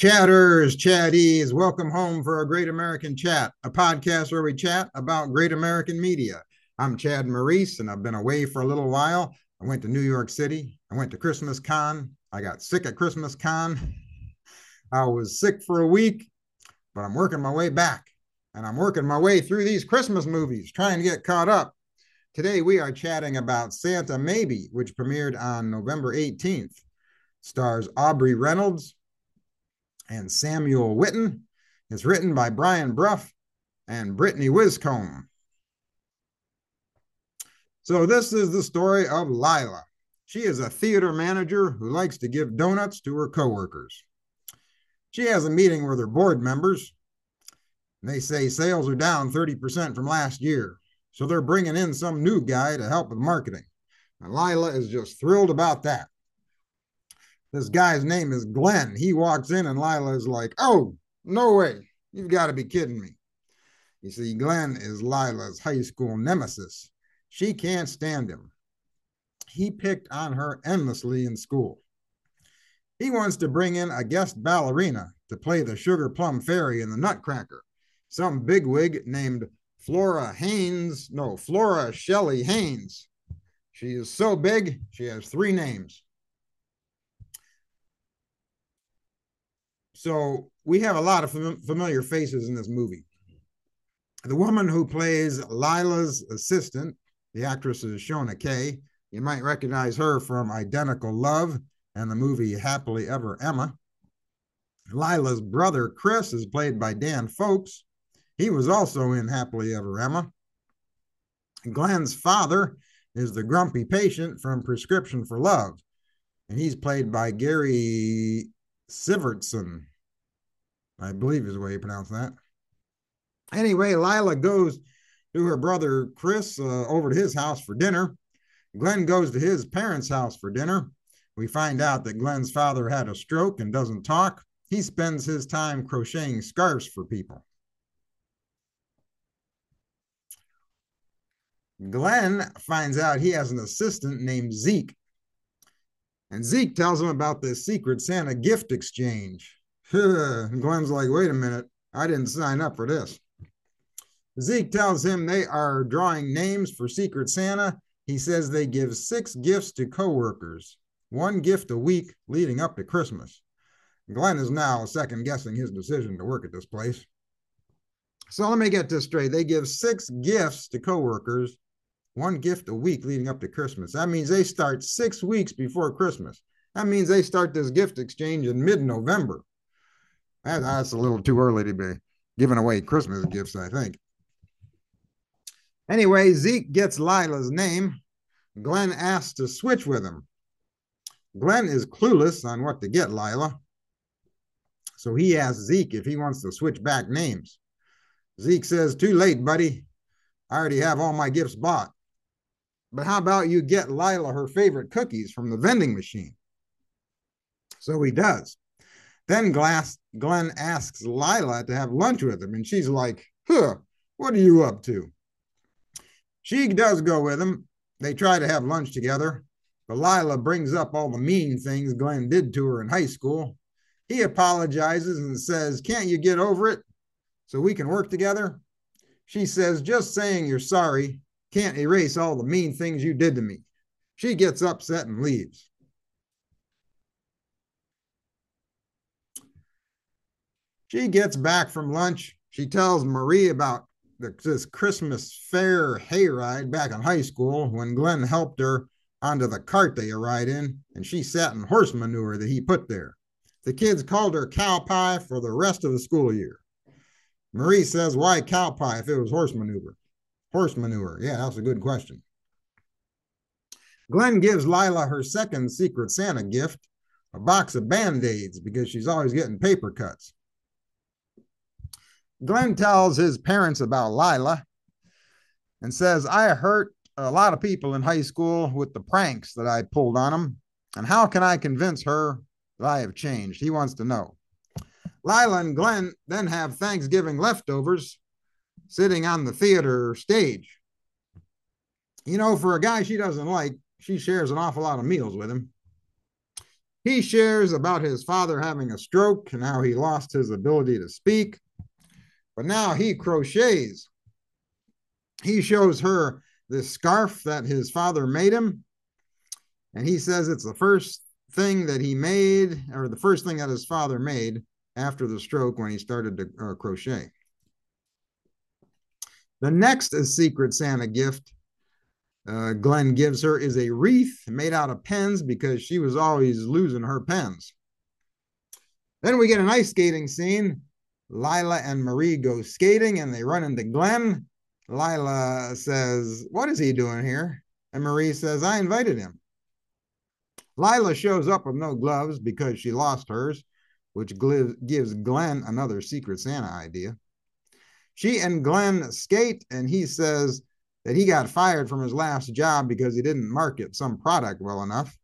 Chatters, chatties, welcome home for a Great American Chat, a podcast where we chat about great American media. I'm Chad Maurice, and I've been away for a little while. I went to New York City. I went to Christmas Con. I got sick at Christmas Con. I was sick for a week, but I'm working my way back. And I'm working my way through these Christmas movies, trying to get caught up. Today, we are chatting about Santa Maybe, which premiered on November 18th. Stars Aubrey Reynolds, and Samuel Whitten. It's written by Brian Brough and Brittany Wiscombe. So, this is the story of Lila. She is a theater manager who likes to give donuts to her coworkers. She has a meeting with her board members. They say sales are down 30% from last year. So they're bringing in some new guy to help with marketing. And Lila is just thrilled about that. This guy's name is Glenn. He walks in and Lila is like, oh, no way. You've got to be kidding me. You see, Glenn is Lila's high school nemesis. She can't stand him. He picked on her endlessly in school. He wants to bring in a guest ballerina to play the Sugar Plum Fairy in the Nutcracker. Some bigwig named Flora Haynes, no, Flora Shelley Haynes. She is so big, she has three names. So we have a lot of fam- familiar faces in this movie. The woman who plays Lila's assistant, the actress is Shona Kay. You might recognize her from Identical Love and the movie Happily Ever Emma. Lila's brother, Chris, is played by Dan Folks. He was also in Happily Ever Emma. Glenn's father is the grumpy patient from Prescription for Love, and he's played by Gary Sivertson. I believe is the way you pronounce that. Anyway, Lila goes to her brother Chris uh, over to his house for dinner. Glenn goes to his parents' house for dinner. We find out that Glenn's father had a stroke and doesn't talk. He spends his time crocheting scarves for people. Glenn finds out he has an assistant named Zeke. And Zeke tells him about the secret Santa gift exchange. Glenn's like, wait a minute, I didn't sign up for this. Zeke tells him they are drawing names for Secret Santa. He says they give six gifts to coworkers, one gift a week leading up to Christmas. Glenn is now second guessing his decision to work at this place. So let me get this straight. They give six gifts to coworkers, one gift a week leading up to Christmas. That means they start six weeks before Christmas. That means they start this gift exchange in mid November. That, that's a little too early to be giving away Christmas gifts, I think. Anyway, Zeke gets Lila's name. Glenn asks to switch with him. Glenn is clueless on what to get Lila. So he asks Zeke if he wants to switch back names. Zeke says, Too late, buddy. I already have all my gifts bought. But how about you get Lila her favorite cookies from the vending machine? So he does. Then Glass, Glenn asks Lila to have lunch with him, and she's like, Huh, what are you up to? She does go with him. They try to have lunch together, but Lila brings up all the mean things Glenn did to her in high school. He apologizes and says, Can't you get over it so we can work together? She says, Just saying you're sorry can't erase all the mean things you did to me. She gets upset and leaves. She gets back from lunch. She tells Marie about the, this Christmas fair hayride back in high school when Glenn helped her onto the cart they ride in, and she sat in horse manure that he put there. The kids called her cow pie for the rest of the school year. Marie says, Why cow pie if it was horse manure? Horse manure. Yeah, that's a good question. Glenn gives Lila her second Secret Santa gift, a box of band aids, because she's always getting paper cuts. Glenn tells his parents about Lila and says, I hurt a lot of people in high school with the pranks that I pulled on them. And how can I convince her that I have changed? He wants to know. Lila and Glenn then have Thanksgiving leftovers sitting on the theater stage. You know, for a guy she doesn't like, she shares an awful lot of meals with him. He shares about his father having a stroke and how he lost his ability to speak. But now he crochets. He shows her this scarf that his father made him. And he says it's the first thing that he made, or the first thing that his father made after the stroke when he started to uh, crochet. The next Secret Santa gift uh, Glenn gives her is a wreath made out of pens because she was always losing her pens. Then we get an ice skating scene. Lila and Marie go skating and they run into Glenn. Lila says, What is he doing here? And Marie says, I invited him. Lila shows up with no gloves because she lost hers, which gives Glenn another Secret Santa idea. She and Glenn skate, and he says that he got fired from his last job because he didn't market some product well enough.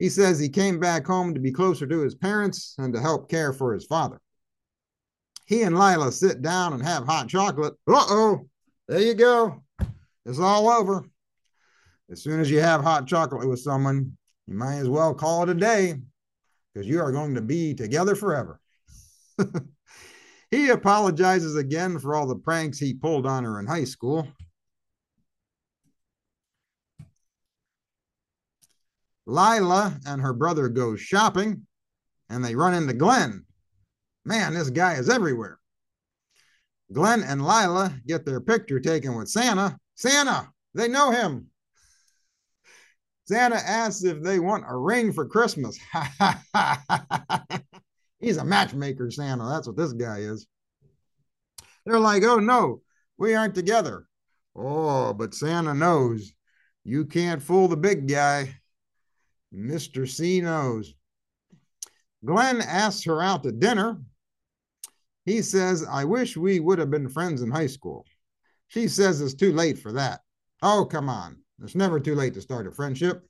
He says he came back home to be closer to his parents and to help care for his father. He and Lila sit down and have hot chocolate. Uh oh, there you go. It's all over. As soon as you have hot chocolate with someone, you might as well call it a day because you are going to be together forever. he apologizes again for all the pranks he pulled on her in high school. Lila and her brother go shopping and they run into Glenn. Man, this guy is everywhere. Glenn and Lila get their picture taken with Santa. Santa, they know him. Santa asks if they want a ring for Christmas. He's a matchmaker, Santa. That's what this guy is. They're like, oh no, we aren't together. Oh, but Santa knows you can't fool the big guy. Mr. C knows. Glenn asks her out to dinner. He says, I wish we would have been friends in high school. She says it's too late for that. Oh, come on. It's never too late to start a friendship.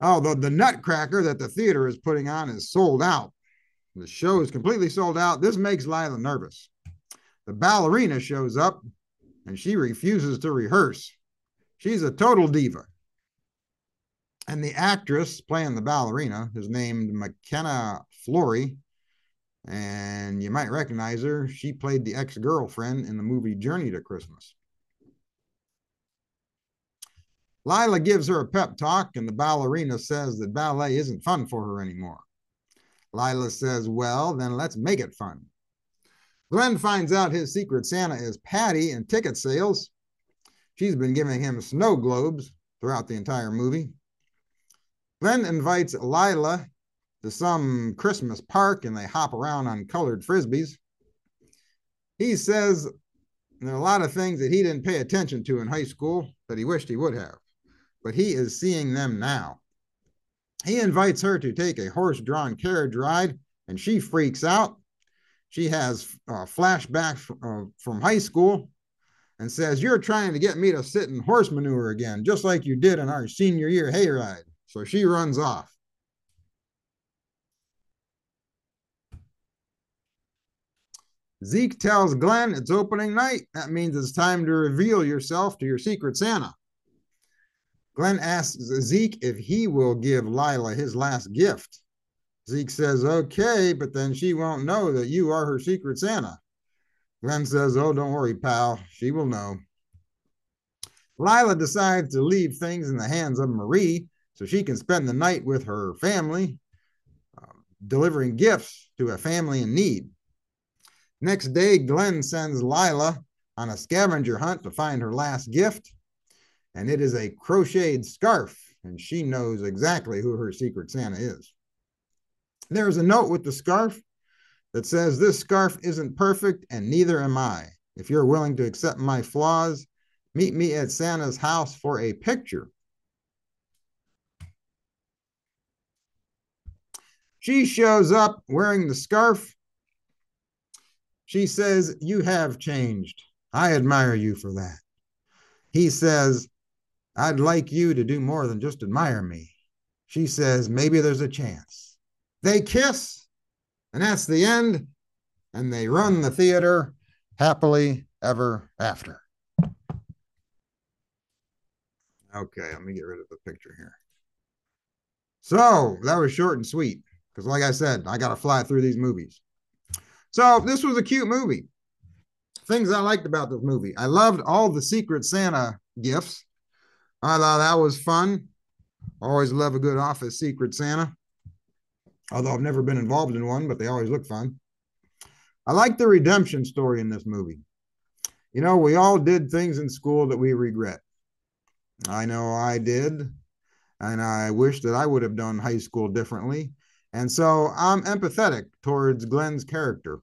Oh, the, the Nutcracker that the theater is putting on is sold out. The show is completely sold out. This makes Lila nervous. The ballerina shows up and she refuses to rehearse. She's a total diva. And the actress playing the ballerina is named McKenna Flory. And you might recognize her. She played the ex girlfriend in the movie Journey to Christmas. Lila gives her a pep talk, and the ballerina says that ballet isn't fun for her anymore. Lila says, Well, then let's make it fun. Glenn finds out his secret Santa is Patty in ticket sales. She's been giving him snow globes throughout the entire movie. Glenn invites Lila to some Christmas park and they hop around on colored frisbees. He says there are a lot of things that he didn't pay attention to in high school that he wished he would have but he is seeing them now. He invites her to take a horse drawn carriage ride, and she freaks out. She has uh, flashbacks from, uh, from high school and says, You're trying to get me to sit in horse manure again, just like you did in our senior year hayride. So she runs off. Zeke tells Glenn it's opening night. That means it's time to reveal yourself to your secret Santa. Glenn asks Zeke if he will give Lila his last gift. Zeke says, okay, but then she won't know that you are her secret Santa. Glenn says, oh, don't worry, pal. She will know. Lila decides to leave things in the hands of Marie so she can spend the night with her family, uh, delivering gifts to a family in need. Next day, Glenn sends Lila on a scavenger hunt to find her last gift and it is a crocheted scarf, and she knows exactly who her secret Santa is. There's a note with the scarf that says, This scarf isn't perfect, and neither am I. If you're willing to accept my flaws, meet me at Santa's house for a picture. She shows up wearing the scarf. She says, You have changed. I admire you for that. He says, I'd like you to do more than just admire me. She says, maybe there's a chance. They kiss, and that's the end, and they run the theater happily ever after. Okay, let me get rid of the picture here. So that was short and sweet because, like I said, I got to fly through these movies. So this was a cute movie. Things I liked about this movie. I loved all the Secret Santa gifts. I thought that was fun. Always love a good office Secret Santa. Although I've never been involved in one, but they always look fun. I like the redemption story in this movie. You know, we all did things in school that we regret. I know I did. And I wish that I would have done high school differently. And so I'm empathetic towards Glenn's character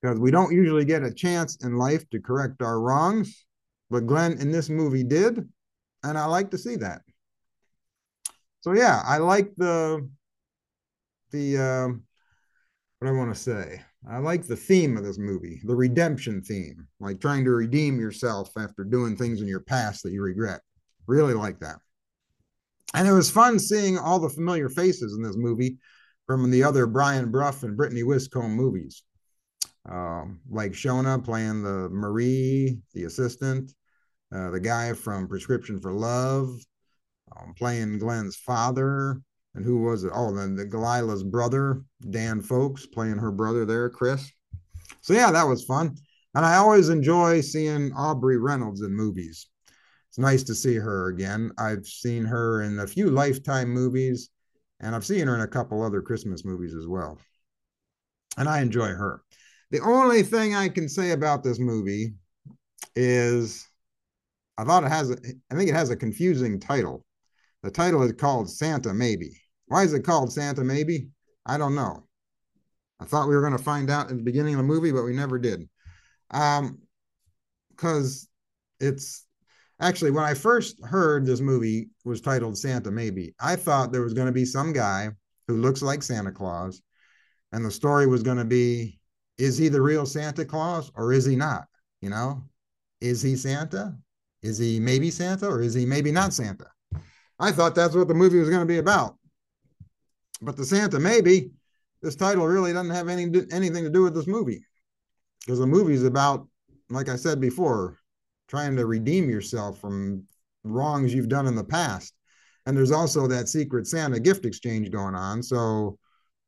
because we don't usually get a chance in life to correct our wrongs. But Glenn in this movie did. And I like to see that. So yeah, I like the the um, what I want to say. I like the theme of this movie, the redemption theme, like trying to redeem yourself after doing things in your past that you regret. Really like that. And it was fun seeing all the familiar faces in this movie from the other Brian Brough and Brittany Wiscombe movies. Um, like Shona playing the Marie, the assistant, uh, the guy from Prescription for Love, um, playing Glenn's father, and who was it? Oh, then the Galilah's brother, Dan Folks, playing her brother there, Chris. So yeah, that was fun. And I always enjoy seeing Aubrey Reynolds in movies. It's nice to see her again. I've seen her in a few Lifetime movies, and I've seen her in a couple other Christmas movies as well. And I enjoy her. The only thing I can say about this movie is I thought it has, a, I think it has a confusing title. The title is called Santa Maybe. Why is it called Santa Maybe? I don't know. I thought we were going to find out at the beginning of the movie, but we never did. Um, because it's actually when I first heard this movie was titled Santa Maybe, I thought there was going to be some guy who looks like Santa Claus, and the story was going to be is he the real Santa Claus or is he not? You know, is he Santa? Is he maybe Santa or is he maybe not Santa? I thought that's what the movie was going to be about. But the Santa maybe this title really doesn't have any anything to do with this movie because the movie is about, like I said before, trying to redeem yourself from wrongs you've done in the past. And there's also that secret Santa gift exchange going on. So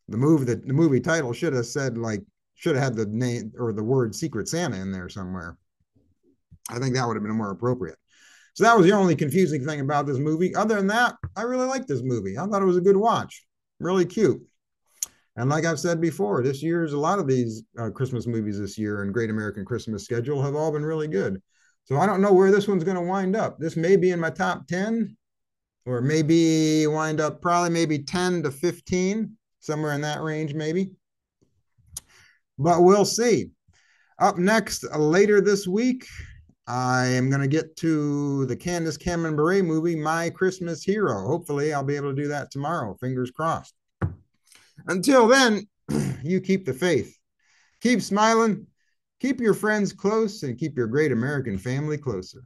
the movie that the movie title should have said like should have had the name or the word secret Santa in there somewhere. I think that would have been more appropriate. So that was the only confusing thing about this movie. Other than that, I really liked this movie. I thought it was a good watch really cute. And like I've said before, this year's a lot of these uh, Christmas movies this year and Great American Christmas Schedule have all been really good. So I don't know where this one's going to wind up. This may be in my top 10 or maybe wind up probably maybe 10 to 15, somewhere in that range, maybe. But we'll see. Up next, later this week, I am going to get to the Candace Cameron Bure movie, My Christmas Hero. Hopefully, I'll be able to do that tomorrow. Fingers crossed. Until then, you keep the faith. Keep smiling, keep your friends close, and keep your great American family closer.